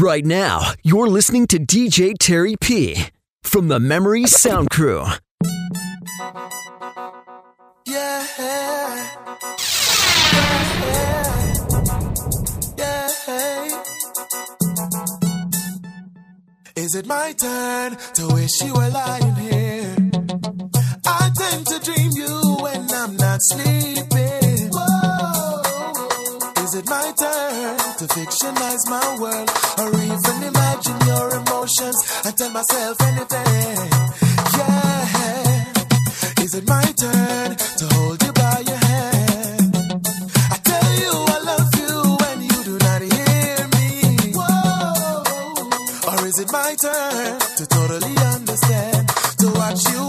Right now, you're listening to DJ Terry P from the Memory Sound Crew. Yeah. Yeah. Yeah. Is it my turn to wish you were lying here? I tend to dream you when I'm not sleeping. Is it my turn to fictionize my world or even imagine your emotions and tell myself anything? Yeah. Is it my turn to hold you by your hand? I tell you I love you when you do not hear me. Whoa. Or is it my turn to totally understand to watch you?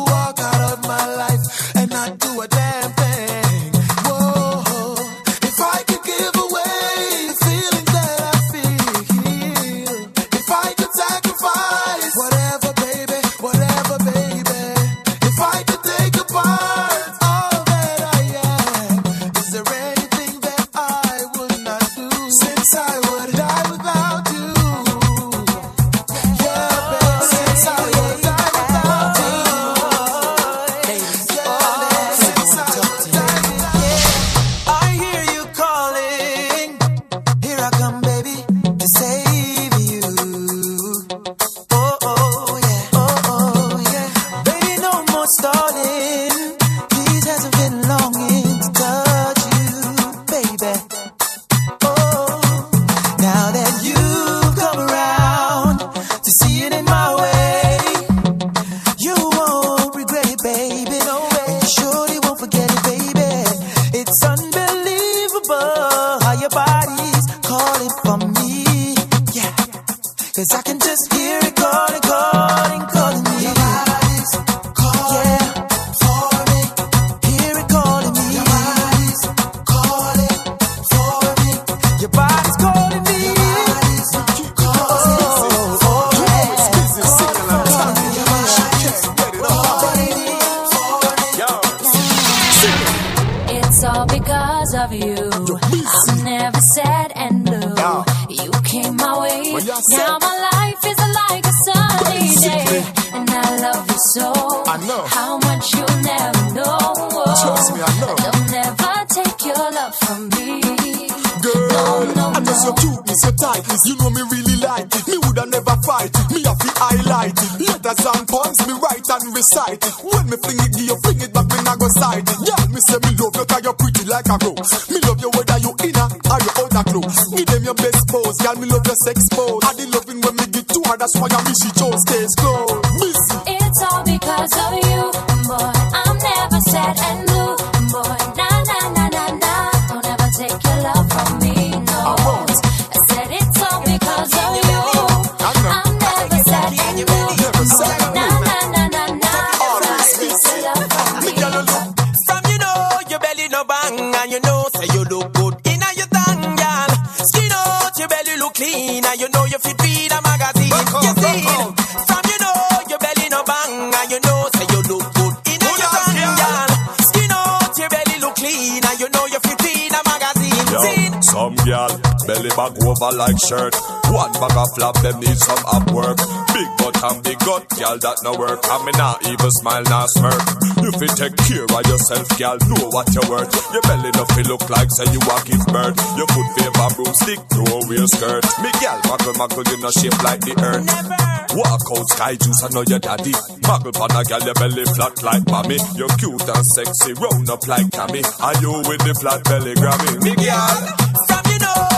like shirt. One bag of flap, them need some up work. Big butt and big gut, gal, that no work. I mean, not even smile, not smirk. If you take care of yourself, gal, know what you're worth. Your belly nothing look like, say you walk give birth. Your foot favor broomstick, no real skirt. Me gal, muggle, muggle, you no shape like the earth. Never. Walk out, sky juice, I know your daddy. Muggle pan a gal, your belly flat like mommy. You're cute and sexy, round up like Cammy. Are you with the flat belly Grammy? Me gal, from you know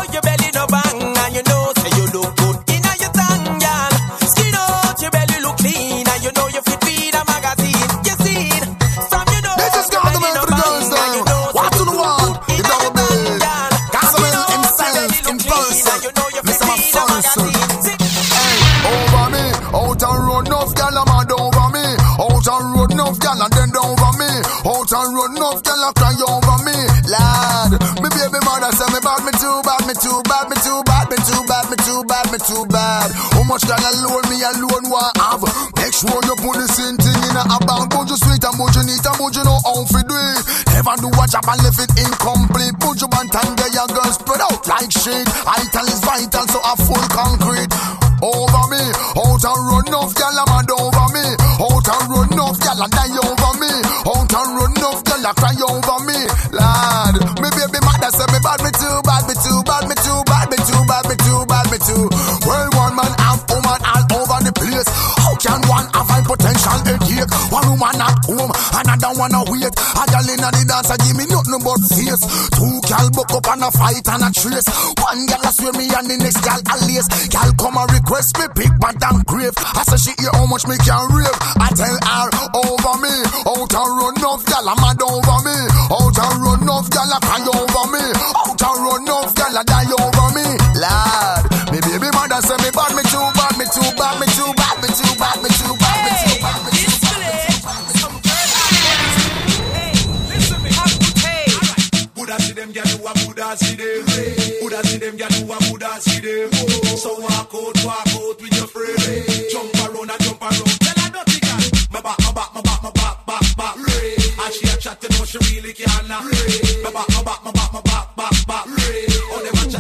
you know, say and live a fight and a trace. One gal a swear me and the next gal a lace. Gal come and request me big bad and grave. I say she hear how much me can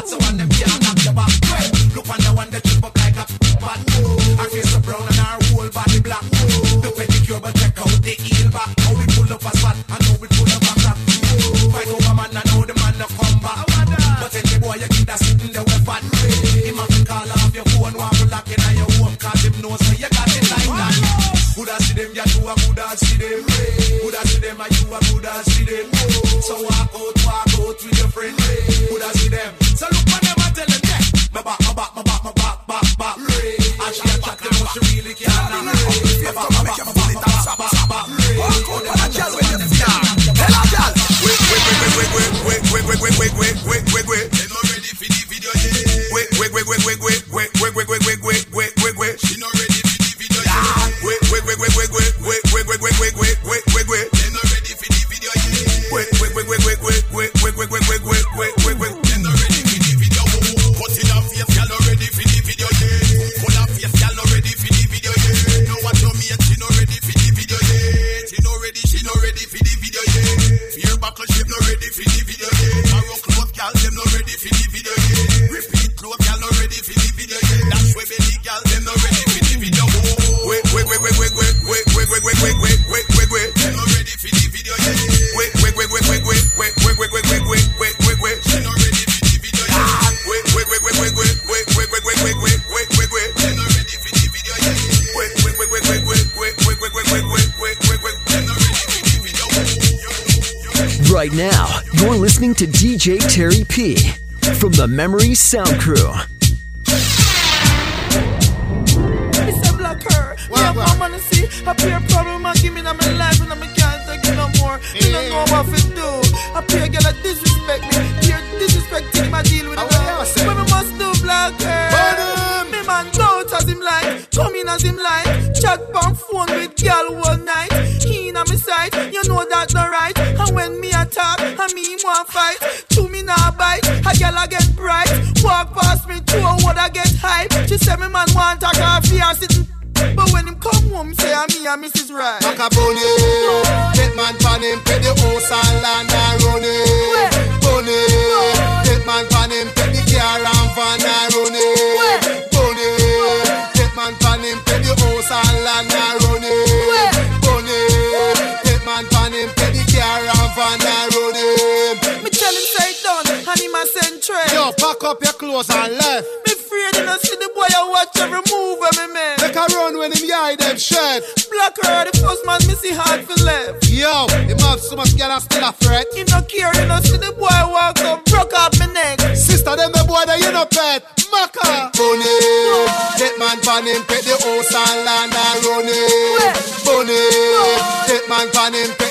So I never Sound Crew. It's a black her. I'm gonna see a peer problem. I give me na my life and I can't take it no more. Me don't know what to do. A peer girl that disrespect me. Peer disrespecting my deal with her. What me must do, black her? Me man go out as him like, come in as him like. Chat on phone with girl all night. He in on me side, you know that not right. And when me attack, and me him want fight. Girl I get bright. Walk past me, two what I get hype. She say me man want a coffee and sitting. But when him come home, say I'm me ah, and Mrs. Right. Macaroni, get man pan him, pay the and land pack up your clothes and left. Me afraid you know see the boy I watch every move of me man. Make a run when him hide them shed. Black her the first man me see hard for left. Yo, him have so much girl and still a threat. Him no care, you know see the boy walk up, broke off me neck. Sister, them the boy that you no pet. Maka. Bunny, get man pan him, pet the house and land and run it. Bunny, get man pan him, pet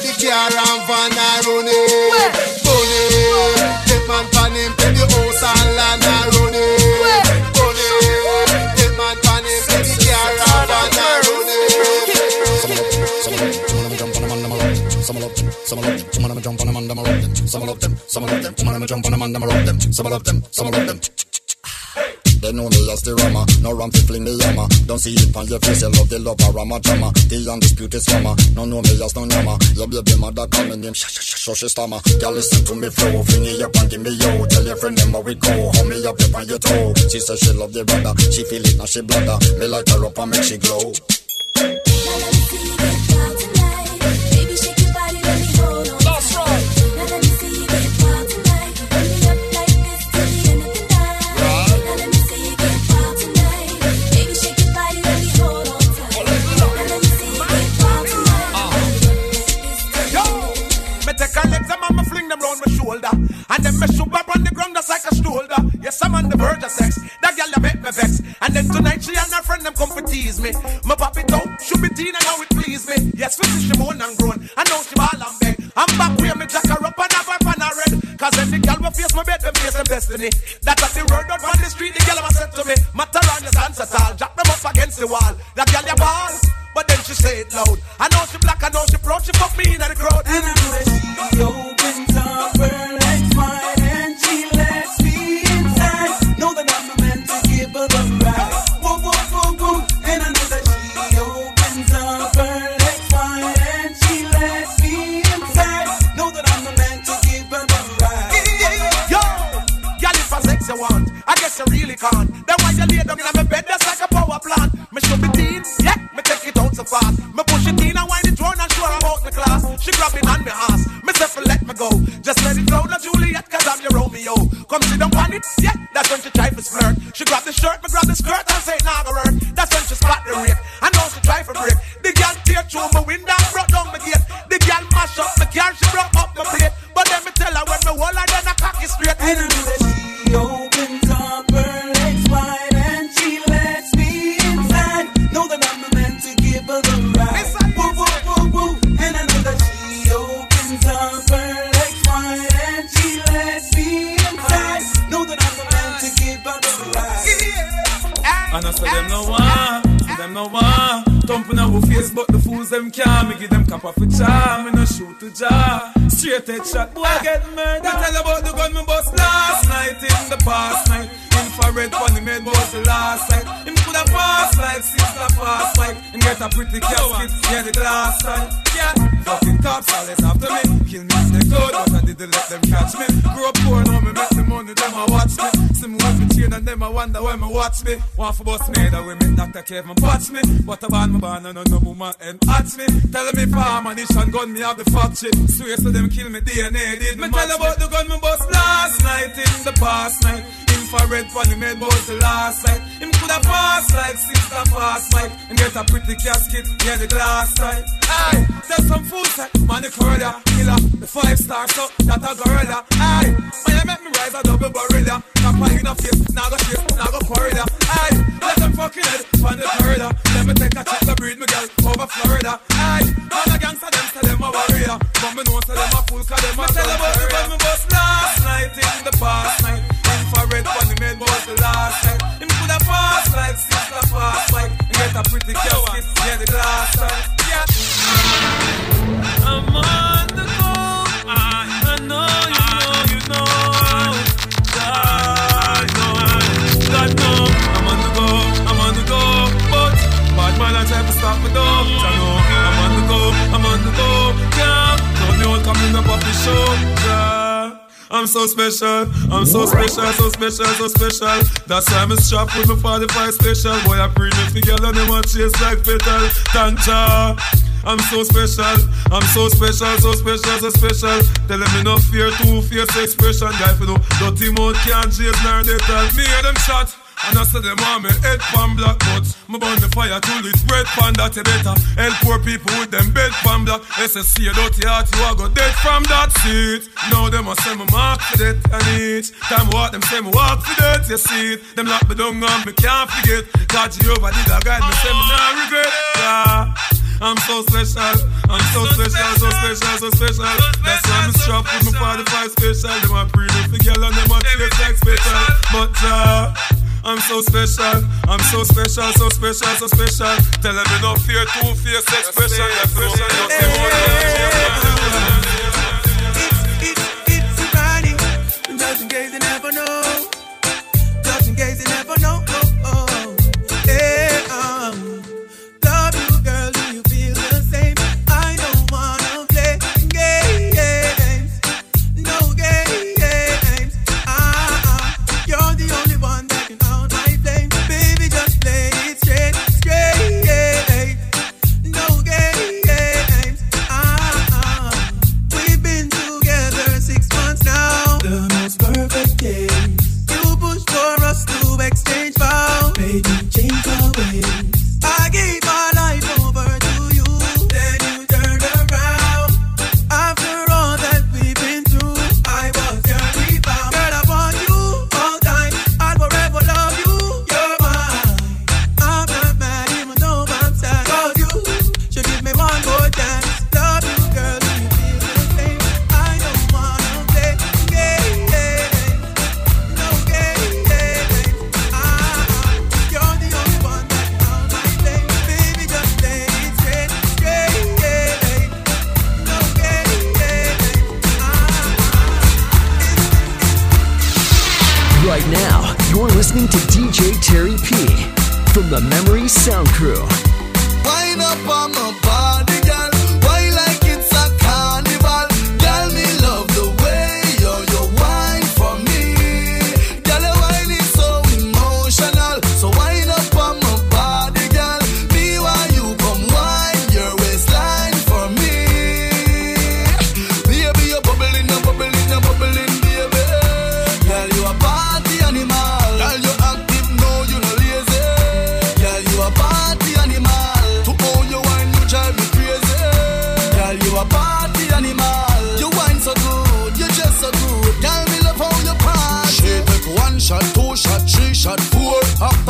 some of them, some of them jump on them and them a rock them. Some of them, some of them. They know me as the rama, no ram to fling the yama. Don't see it on your face, you love the love of rama drama. The undisputed scammer, no know me as no nama. Your baby mother calling him, shh shh shh shh shh stammer. Girl listen to me flow, fling it up and give me yo. Tell your friend them how we go, hold me up up on your toe. She say she love the brother, she feel it now she bladder. Me light her up and make she glow. ring them round my shoulder. And then me shoot up on the ground just like a shoulder. Yes, I'm on the verge of sex. That girl that make me vex. And then tonight she and her friend them come to tease me. My pop it out, should be teen and how it please me. Yes, we see she moan and groan. I know she ball and beg. I'm back where me jack her up and have her pan a red. Cause every girl will face my bed, them face them destiny. That at the word out on the street, the girl said to me. Matter on the dance all. Jack them up against the wall. That girl your ball, But then she say it loud. I know she black, I know she proud, she fuck me in the crowd. And I know that she fast. Me push it in and wind it round and show her about the class. She grab it on me ass, me say for let me go. Just let it flow, not Juliet, cause I'm your Romeo. Come sit down on it, yeah, that's when she try to flirt. She grab the shirt, me grab the skirt and say, nah, go work. That's when she spot the rape. I know she try for break. The girl tear through my window, them can't. Me give them cap off a charm, me no shoot to jar. Straight head shot, boy get murdered. Me tell about the gun me bust last night in the past night. Infrared funny made was the last night. Him coulda pass like sister pass like. Him get a pretty casket, yeah the glass side. Them a wonder why me watch me. Want for bust me, the women Dr. Kevin watch me. But I want me born and no woman and at me. Tell me for ammunition gun, me have the factory. Swear so them kill me DNA, did me tell about the gun me bust last night in the past night. Infrared funny made was the last night. Him coulda pass like sister pass Mike and get a pretty casket, yeah the glass side. Aye, there's some food set, man the corridor killer, the five star so that a gorilla. Aye, man you make me rise a double barilla. Tap a in a face, now go face, now go corridor. Aye, let them fucking head on the corridor. Let me take a trip to breed me girl over Florida. Aye, man a gangster them say them a warrior, but me know say them a fool 'cause them a tell about the me bust last night in the past night. Infrared funny made was the last night. Him coulda pass like sister pass Mike and get a pretty casket, yeah the glass. Yeah. I'm so special, I'm so special, so special, so special. That's why I'm strapped with my 45 special. Boy, I bring it together, them want chase like petal. Thank ya. I'm so special, I'm so special, so special, so special. Tell them me no fear, two fierce expression. Guy, for no dirty mouth can't chase nor they tell me hear them shot. And I say them want me head pan black but Me burn the fire till it's red pan that you better. Help poor people with them bed pan black. SSC a dirty heart you a go dead from that seat. Now them a say me mark for that and each Time walk them say me walk for that you see. It Them lock me down and me can't forget. God Jehovah did a guide me say me not regret. Yeah. I'm so special, I'm so special, so special, so special. That's why I'm strapped with my 45 special. Them a pretty for girl and them a taste like special. But uh, I'm so special, I'm so special, so special, so special. Tell them me no fear, two fierce expression. Yeah, special, It's, it's a body. Just in case you never know.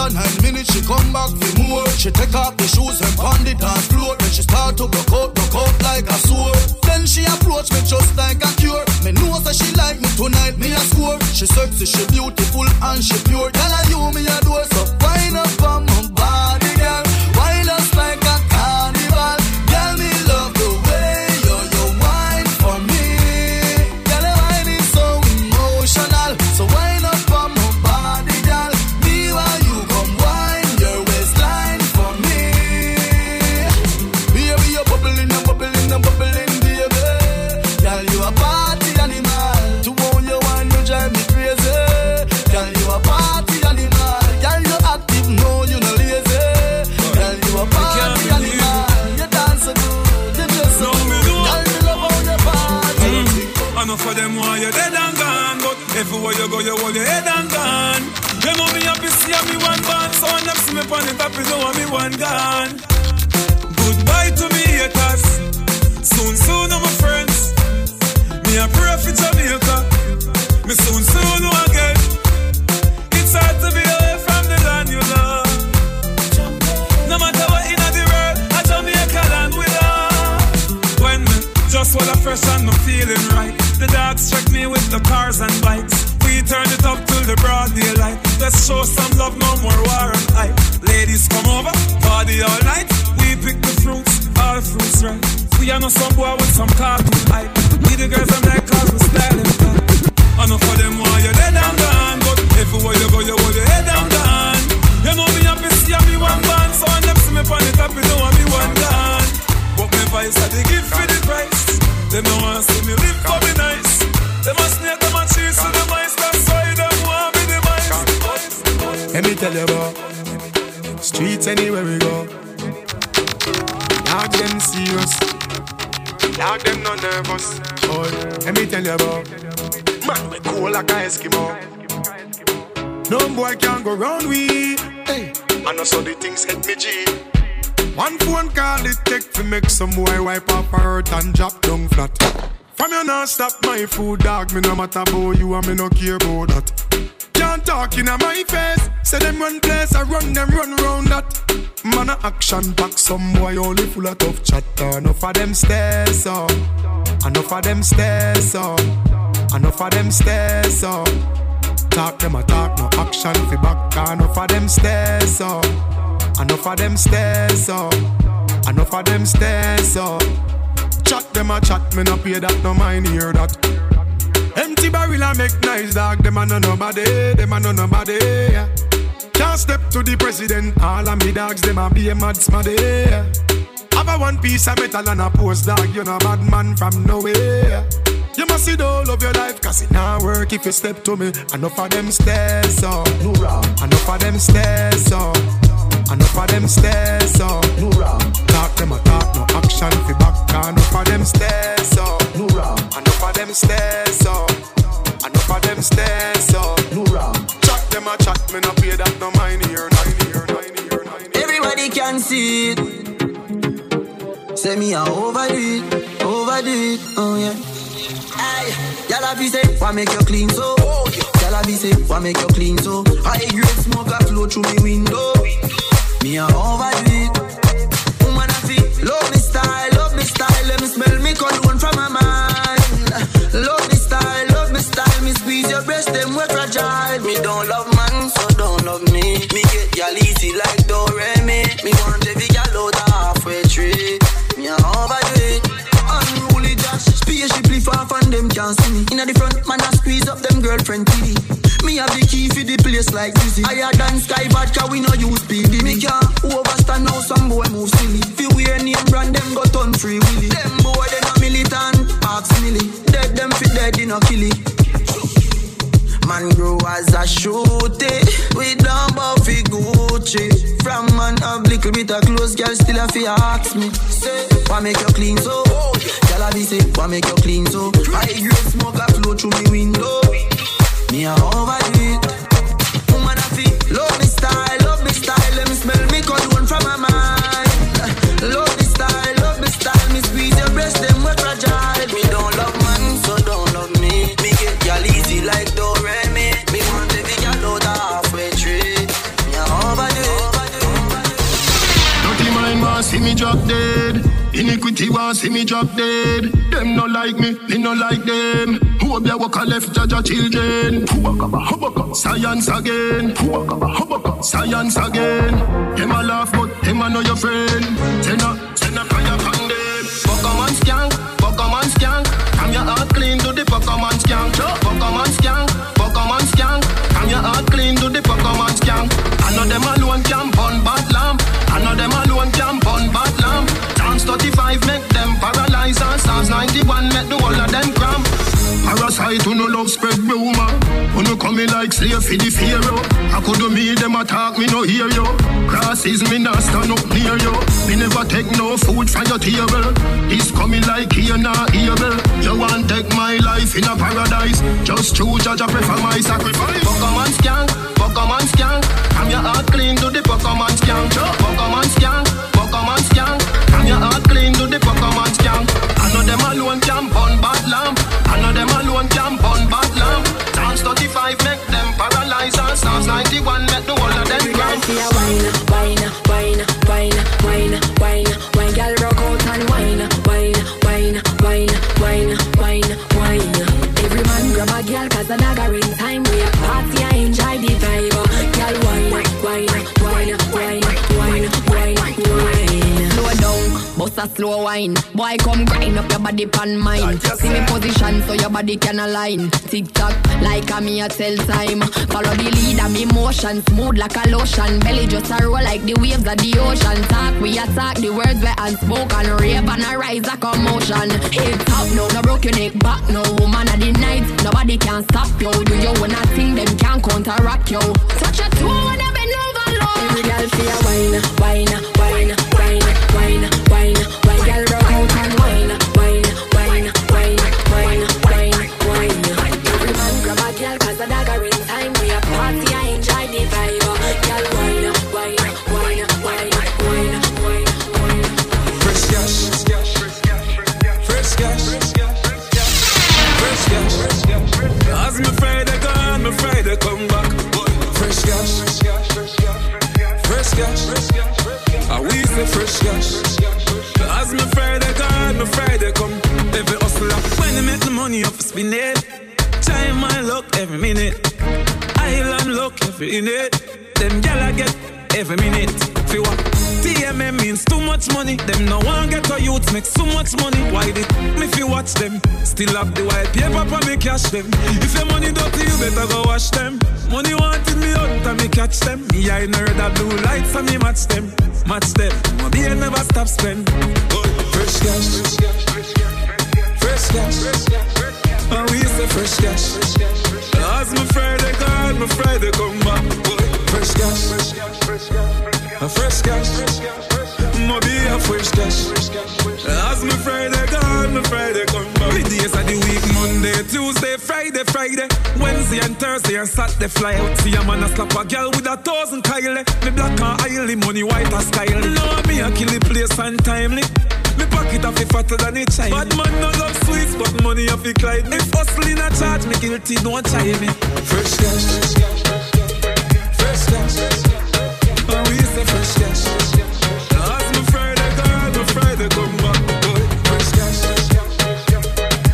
After nine minutes, she come back for more. She take off the shoes and pound the dance floor. Then she start to broke out, broke out like a sword. Then she approach me just like a cure. Me know that she like me tonight, me a score. She sexy, she beautiful and she pure. Tell her you me adore, so wine up on and me feeling right. The dogs check me with the cars and bikes. We turn it up till the broad daylight. Let's show some love, no more war and hype. Ladies come over, party all night. We pick the fruits, all fruits right We are no some boy with some cartoon hype. We the girls I'm like cause we styling tight Enough for them why you dead and gone. But everywhere you go you hold your head and gone. You know me happy see me one band So when them see me on the top you know me one gone But me vice I they give for the price Them no want see me live for me nice Them a snake, them a cheese to the mice That's why them want me the mice Let me tell you about streets anywhere we go. Dog them serious, dog them not nervous. Boy, let me tell you about man we cool like a Eskimo. No boy can go round we. Hey, and also the things hit me G. One phone call it take to make some boy wipe up hurt and drop down flat. From you not stop my food, dog. Me no matter about you and me no care about that. Can't talk in my face. Say them run place, I run them run round that. Man a action pack, some boy only full of tough chatter. Enough of them stairs up, enough of them stairs up, enough of them stairs up. Talk them a talk, no action fi back. Enough of them stairs up, enough of them stairs up, enough of them stairs up. Chat them a chat, me no pay that, no mind hear that. Empty barrel a make nice dog, them a no nobody, them a no nobody. Yeah. Can't step to the president, all of me dogs, them a be a mad smaddy. Have a one piece of metal and a post dog, you know bad man from nowhere. You must see the whole of your life, cause it not work if you step to me. Enough of them stairs up, no Enough of them stairs up, enough of them stairs up, no Talk them a talk, no action fi back. Enough of them stairs up, no Enough of them stairs up, enough of them stairs up, no Chat them a chat, me no pay that no mind here, nine here, nine here, nine here. Everybody can see it. Say me a overdo it, overdo it, oh yeah. Aye, y'all be say, why make you clean so? Oh, y'all be say, why make you clean so? High grade smoke a flow through me window. Me a overdo it. Woman I feel, love me style, love me style. Let me smell me cologne from my mind. Love me style, love me style. Me squeeze your breast, them we fragile. Me don't love man, so don't love me. Me get y'all easy like Doremi. Me want every gal out halfway tree. Me a overdo it. Unruly Josh, spaceship off and them can't see me. Inna the front, man I squeeze up them girlfriend TV. Me have the key for the place like this. Higher than sky vodka, we no use PD. Me can't overstand now some boy move silly. Fi wear name brand, them go turn free willy. Them boy they no militant, ask milly. Dead them fi dead, they no kill it. Man grow as a shooty We don't buffy Gucci From man have little bit of clothes Girl still a fi ask me Say, why make you clean so? Girl a be say, why make you clean so? I grade smoke a flow through me window Me a overdo it Woman a fi love see me drop dead. Them no like me, me no like them. Who be a walk a left judge children? Science again. Science again. Them a laugh but them a know your friend. Send a send a fire on them. Man skank, man skank. I'm your heart clean to the man skank. Man skank, 91 make the whole of them cramp. Parasite who no love spread rumor. Who no come in like slave for the pharaoh. I could do me them attack me no hear you. Crosses me not stand up near you. Me never take no food from your table. This coming like here not able. You want take my life in a paradise. Just true judge I prefer my sacrifice. Fuck a man skank. I'm your heart clean to the a man skank, fuck man skank. I'm your heart a slow wine. Boy, come grind up your body pan mine. See me eh. position so your body can align. Tick tock, like a me a tell time. Follow the lead of me motion, smooth like a lotion. Belly just a roll like the waves of the ocean. Talk, we attack the words we unspoken. Rave and a rise a commotion. Hip top, no, no broke your neck back, no woman of the night. Nobody can stop you. Do you wanna think them can counteract you? Touch a toe and a bend over low. Every girl feel wine, wine, wine, wine, wine, fresh cash. As me Friday gone, me Friday come. Every hustler when they make the money off spin it. Time my luck every minute. Luck every minute. Them gal I get every minute. Feel what? TMM means too much money. Them no one get a youth make so much money. Why did me fi watch them? Still have the white paper for me cash them. If your money dirty, you better go wash them. Money wanted me out and me catch them. Me I know that blue lights and me match them. Match them. My beer never stop spend. Fresh cash. Fresh cash. And we say fresh cash. As my Friday gone, my Friday come back. Fresh cash. A fresh cash. My be a fresh cash. As my Friday gone, my Friday come back. The days of the week, Monday, Tuesday, Friday, Friday, Wednesday and Thursday and Saturday fly out. See a man a slap a girl with a thousand Kyle. Me black and oily, money white as style. Know me a kill the place untimely. Me pocket a fi fatter than a child. Bad man no love sweets, but money a fi Clyde. If hustling a charge, me guilty, me. Fresh cash, fresh cash. And we say fresh cash. As me Friday gone, me Friday come back.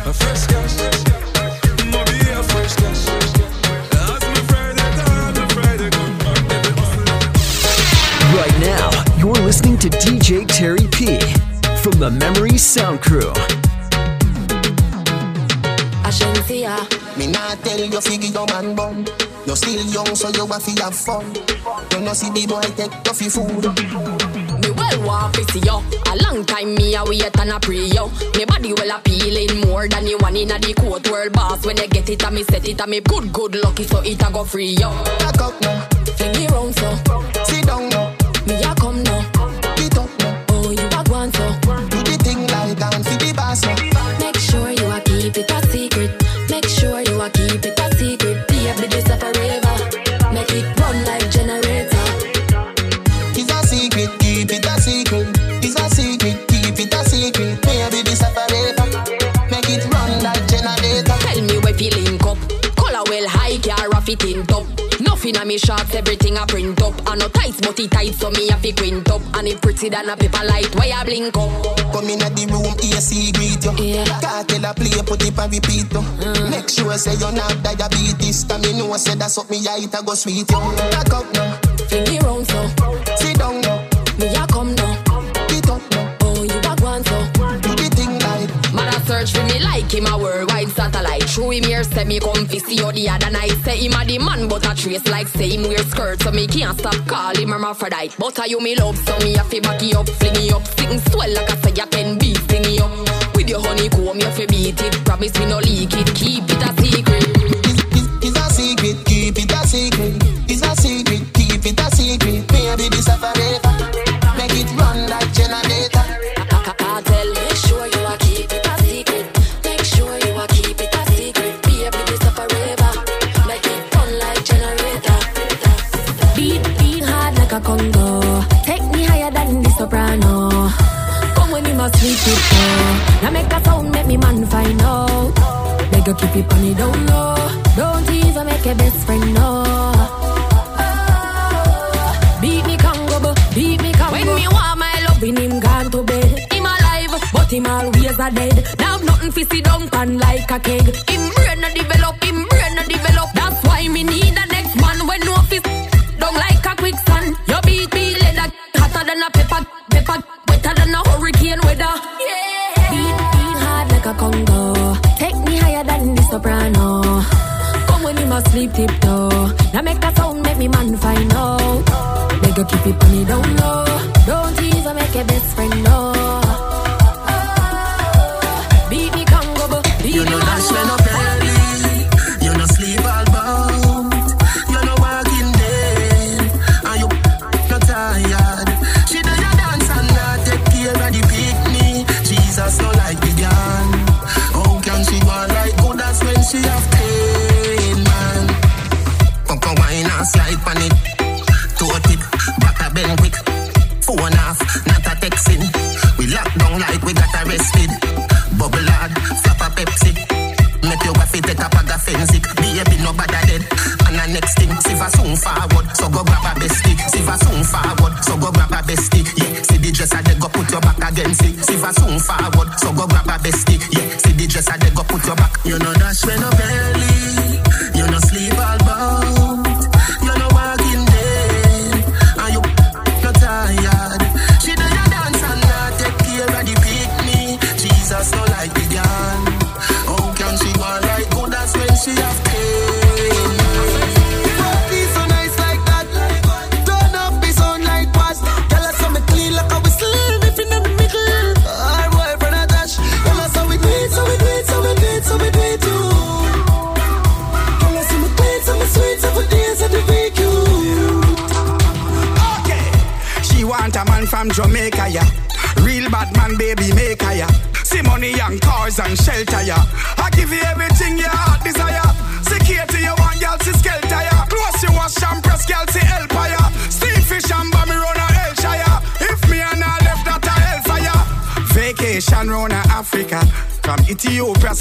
A me. Right now, you're listening to DJ Terry P from the Memory Sound Crew. Ashen see. Me not tell you figure your man bum. You still young, so you have to have fun. You know see the boy take off your food. Me well want to see yo. A long time me a wait and a pray yo. Me body well appealing more than you one inna the court world boss. When you get it, and me set it, and me good good lucky so it a go free yo. Back up now, on me shots, everything I print up. I no tight, but it tight, so me have to print up. And it pretty than a paper light, why I blink up. Come in at the room, AC greet you. Yeah. Cartel a play, put it and repeat you. Mm. Make sure say you're not diabetes. Cause me know say that's what me I eat, I go sweet you. Back up now, Fling it round so. sit down now, Me a come now. get up now. Oh, you a go on so. Do the thing like Man a search for me like him a satellite. Through him here say me come fi see you the other night. Say him a the man but a trace like say him wear skirt so me can't stop call him hermaphrodite. But a you me love so me a fi back you up, fling you up, sitting swell like I say you can be sting you up. With your honeycomb you fi beat it, promise me no leak it, keep it a secret. It's a secret, keep it a secret. It's a secret, keep it a secret. Baby, this a it oh. Now make a sound, make me man find out. Beg you keep it on it down low. Don't even make a best friend know. Beat me Congo, beat me Congo. When me want my loving, him gone to bed. Him alive, but him always a dead. Now nothing fi sit down pan like a keg. Him brain no develop, you must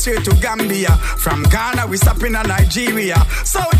straight to Gambia. From Ghana, we stop in Nigeria. South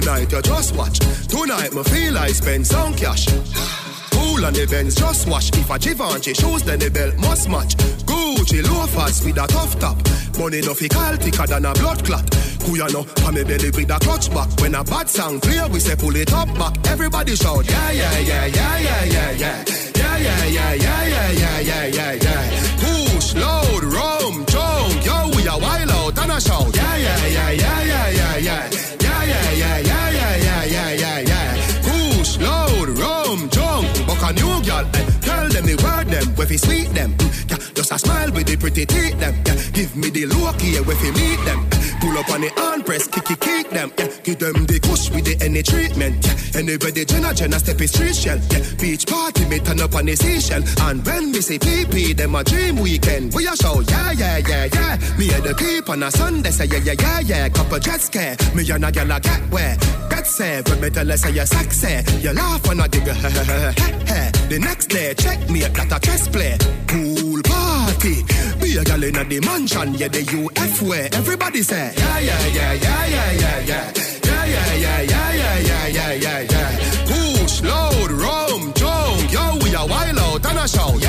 tonight, you just watch. Tonight, me feel I spend some cash. Cool on the Benz, just wash. If a Givenchy shoes, then the belt must match. Gucci loafers with a tough top. Money no fi call thicker than a blood clot. Kuya no, pa me belly with a clutch back. When a bad sound clear, we say pull it up back. Everybody shout, yeah, yeah, yeah, yeah, yeah, yeah, yeah. Yeah, yeah, yeah, yeah, yeah, yeah, yeah, yeah, yeah. Push, load, rum, junk. We a wild out and a shout. Yeah, yeah, yeah, yeah, yeah, yeah, yeah. Yeah, yeah, yeah, yeah, yeah, yeah, yeah, yeah, yeah. Push, load, rum, junk. Buck a new girl, eh. Tell them the word them, where fi sweet them. Mm, yeah, just a smile with the pretty teeth them. Yeah, give me the look here, where fi meet them. Eh, Pull up on the hand press, kick it, kick them. Yeah, give them the kush with the any treatment. Yeah, anybody Jenna Jenna step is street shell. Yeah, beach party me turn up on the seashell. And when we say PP, them a dream weekend. We a show, yeah, yeah, yeah, yeah. Me and the keep on a Sunday, say yeah, yeah, yeah, yeah. Couple jet scare, me and a girl a get where. Get set, when me tell her say you're sexy. You laugh when I dig The next day, check me that a chess play. Pool party. Be a girl in a the mansion, yeah, the UF where everybody say, yeah, yeah, yeah, yeah, yeah, yeah, yeah. Yeah, yeah, yeah, yeah, yeah, yeah, yeah, yeah, yeah. Push, load, rum, junk. Yo, we a wild out and a shout.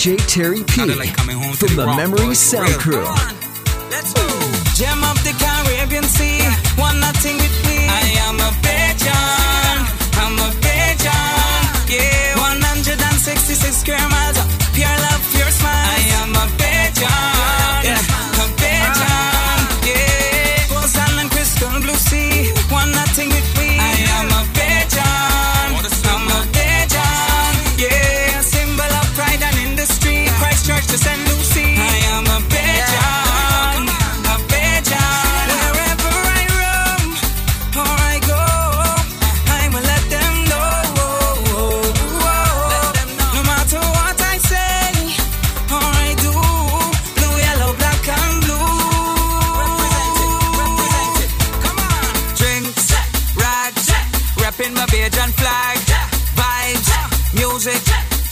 DJ Terry P. Like from the, the Memory Sound Crew. Gem of the Caribbean Sea, one nothing with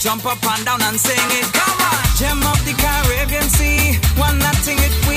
Jump up and down and sing it. Come on. Gem of the Caribbean Sea. One nothing it.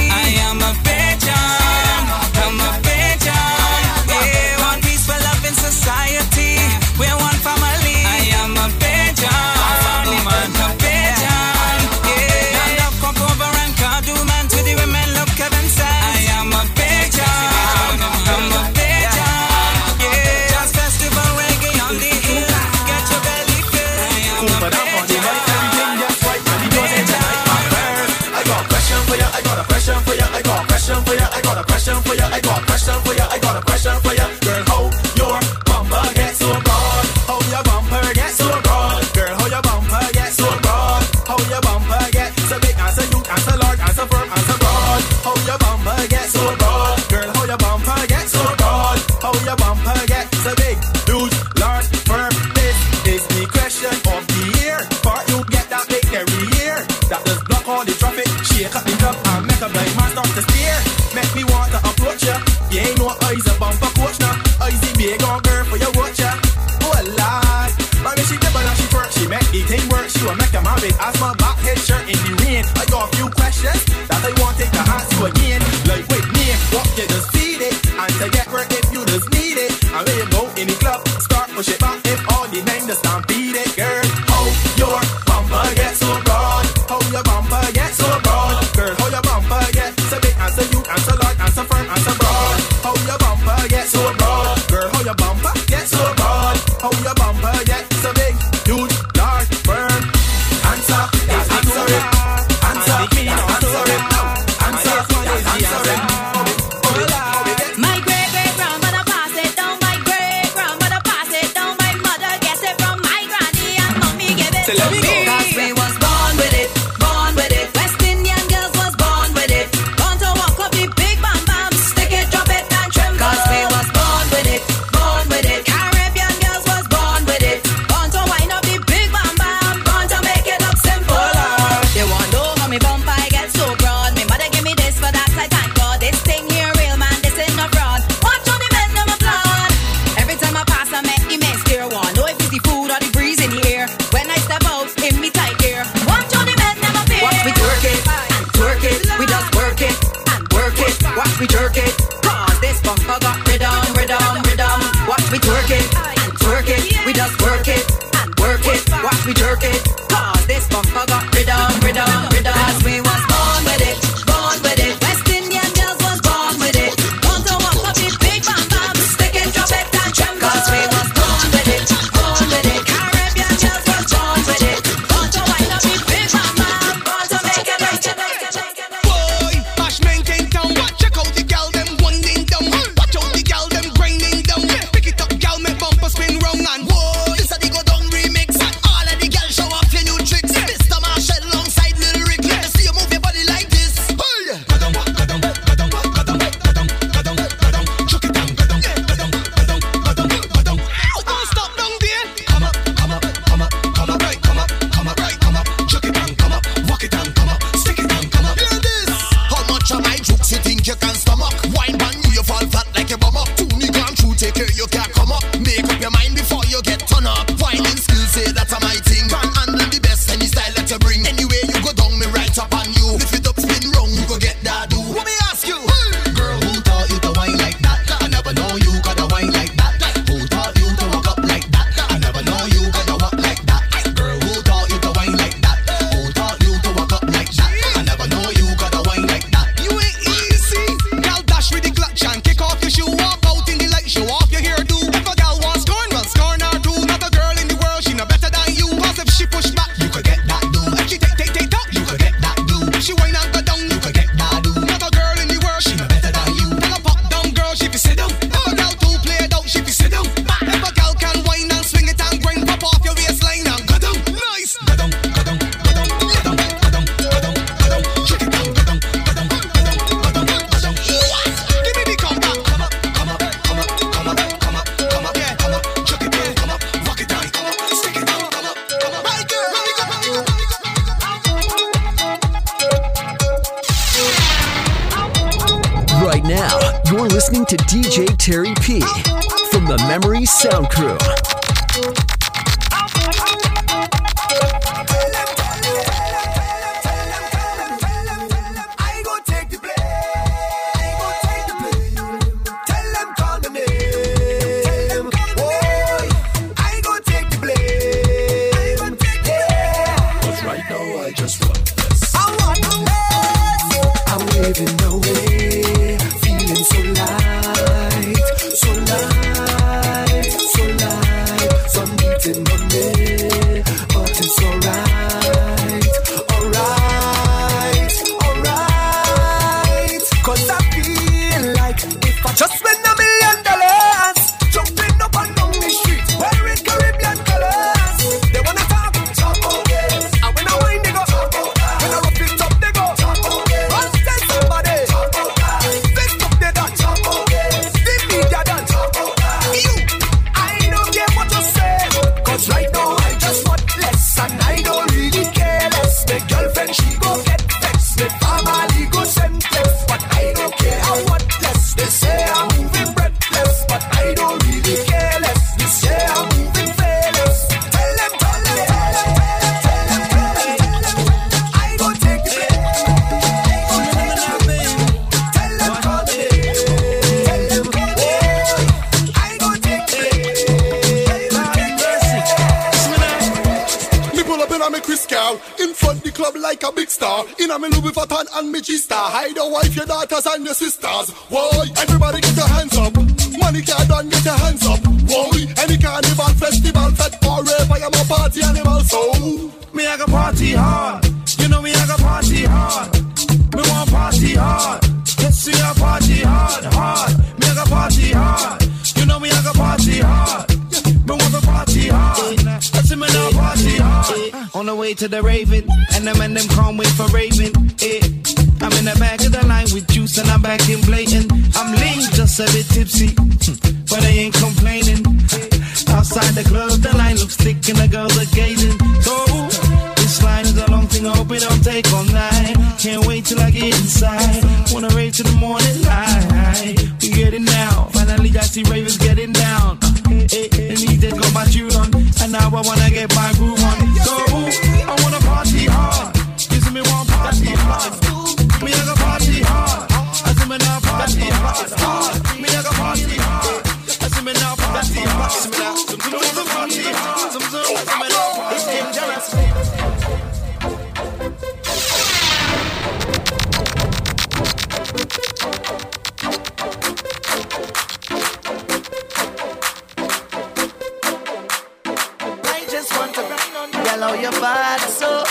How you bad so?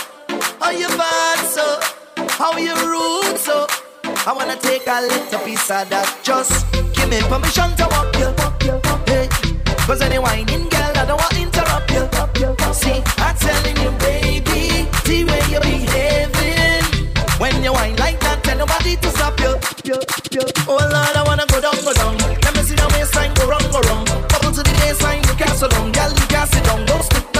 How you bad so? How you rude so? I wanna take a little piece of that. Just give me permission to walk you. Hey, cause any whining girl, I don't want to interrupt you. See, I'm telling you, baby, the way you're behaving. When you whine like that, tell nobody to stop you. Oh Lord, I wanna go down, go down. Let me see the waistline go round, go round. Couple to the waistline, you can't sit long, girl, you can't sit down, don't slip.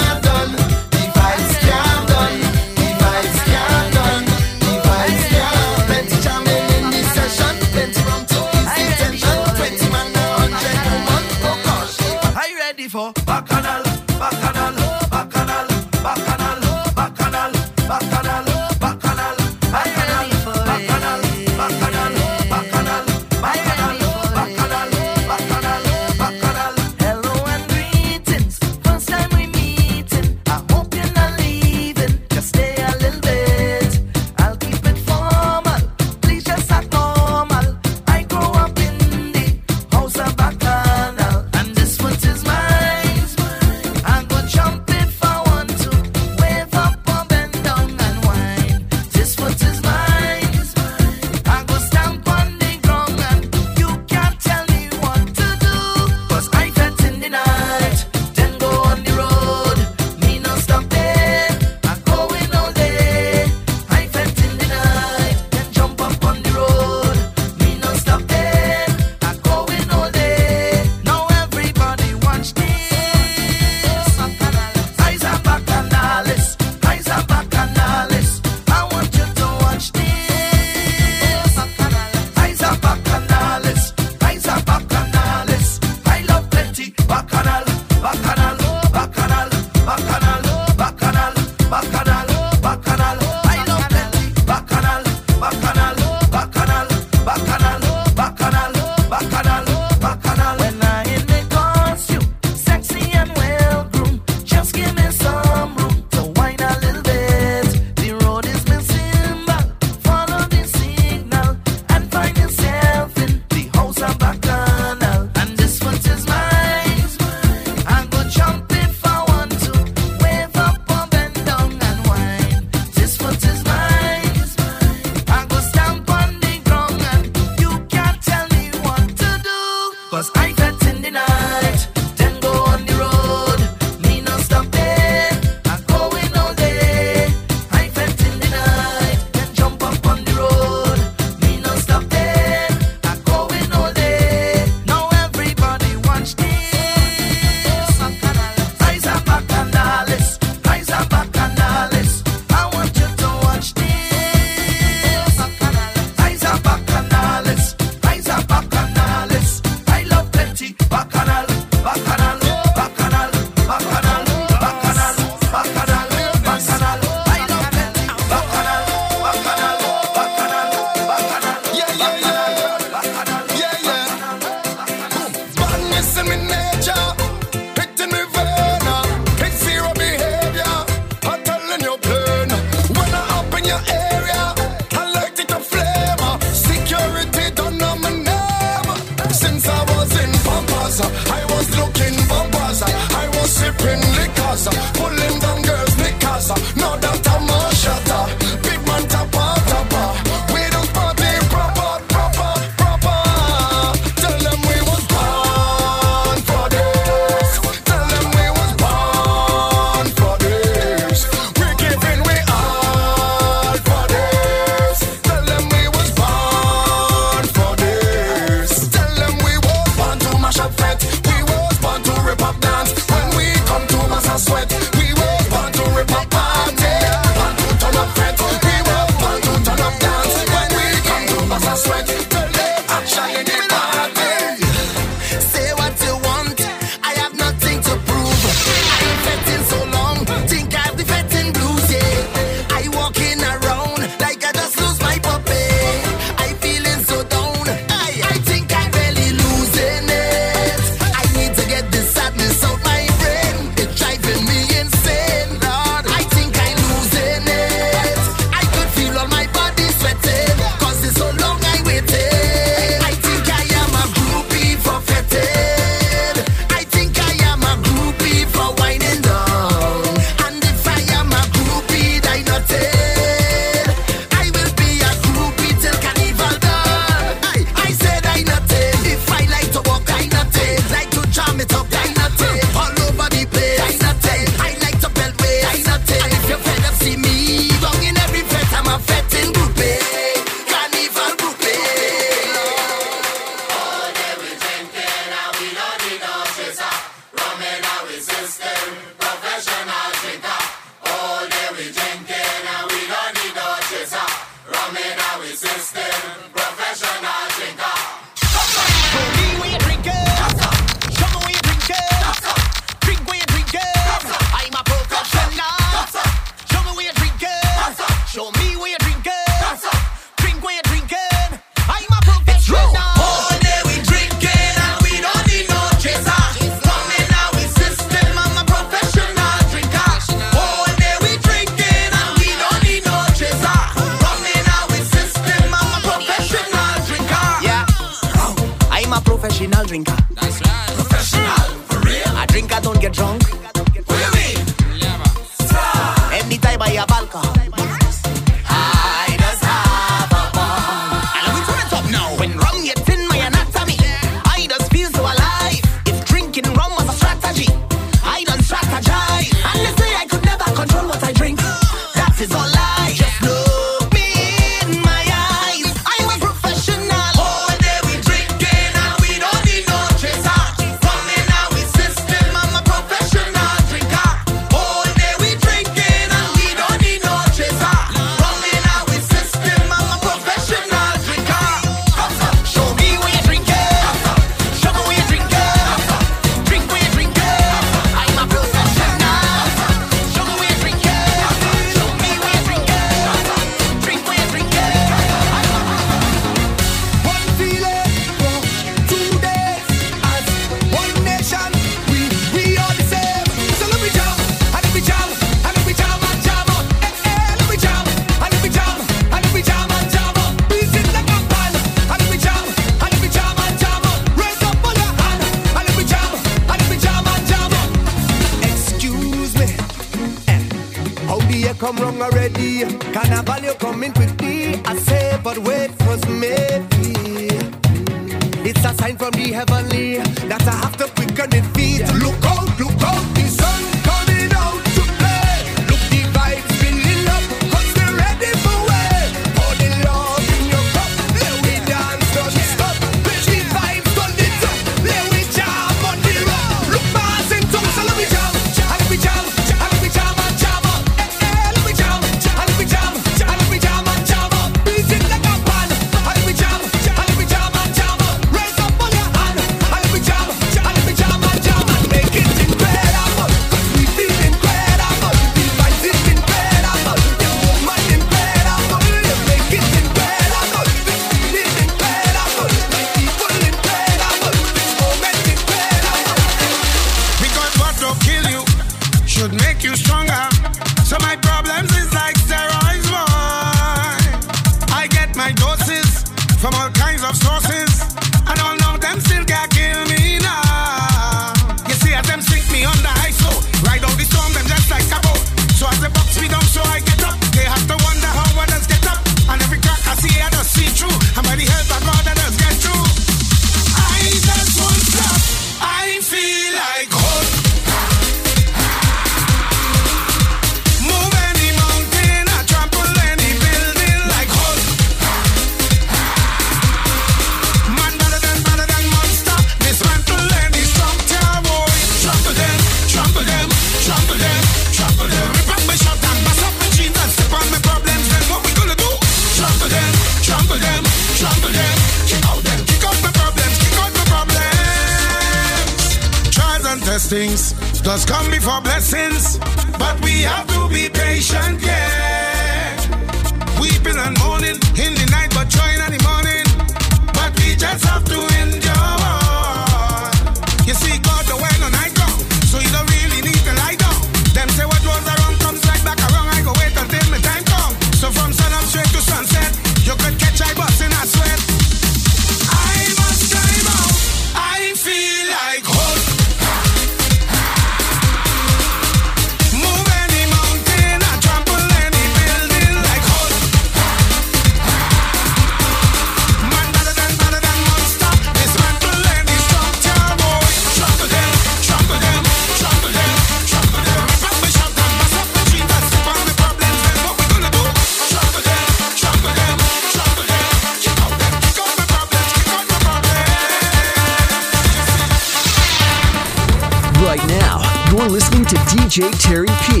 DJ Terry P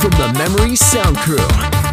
from the Memory Sound Crew.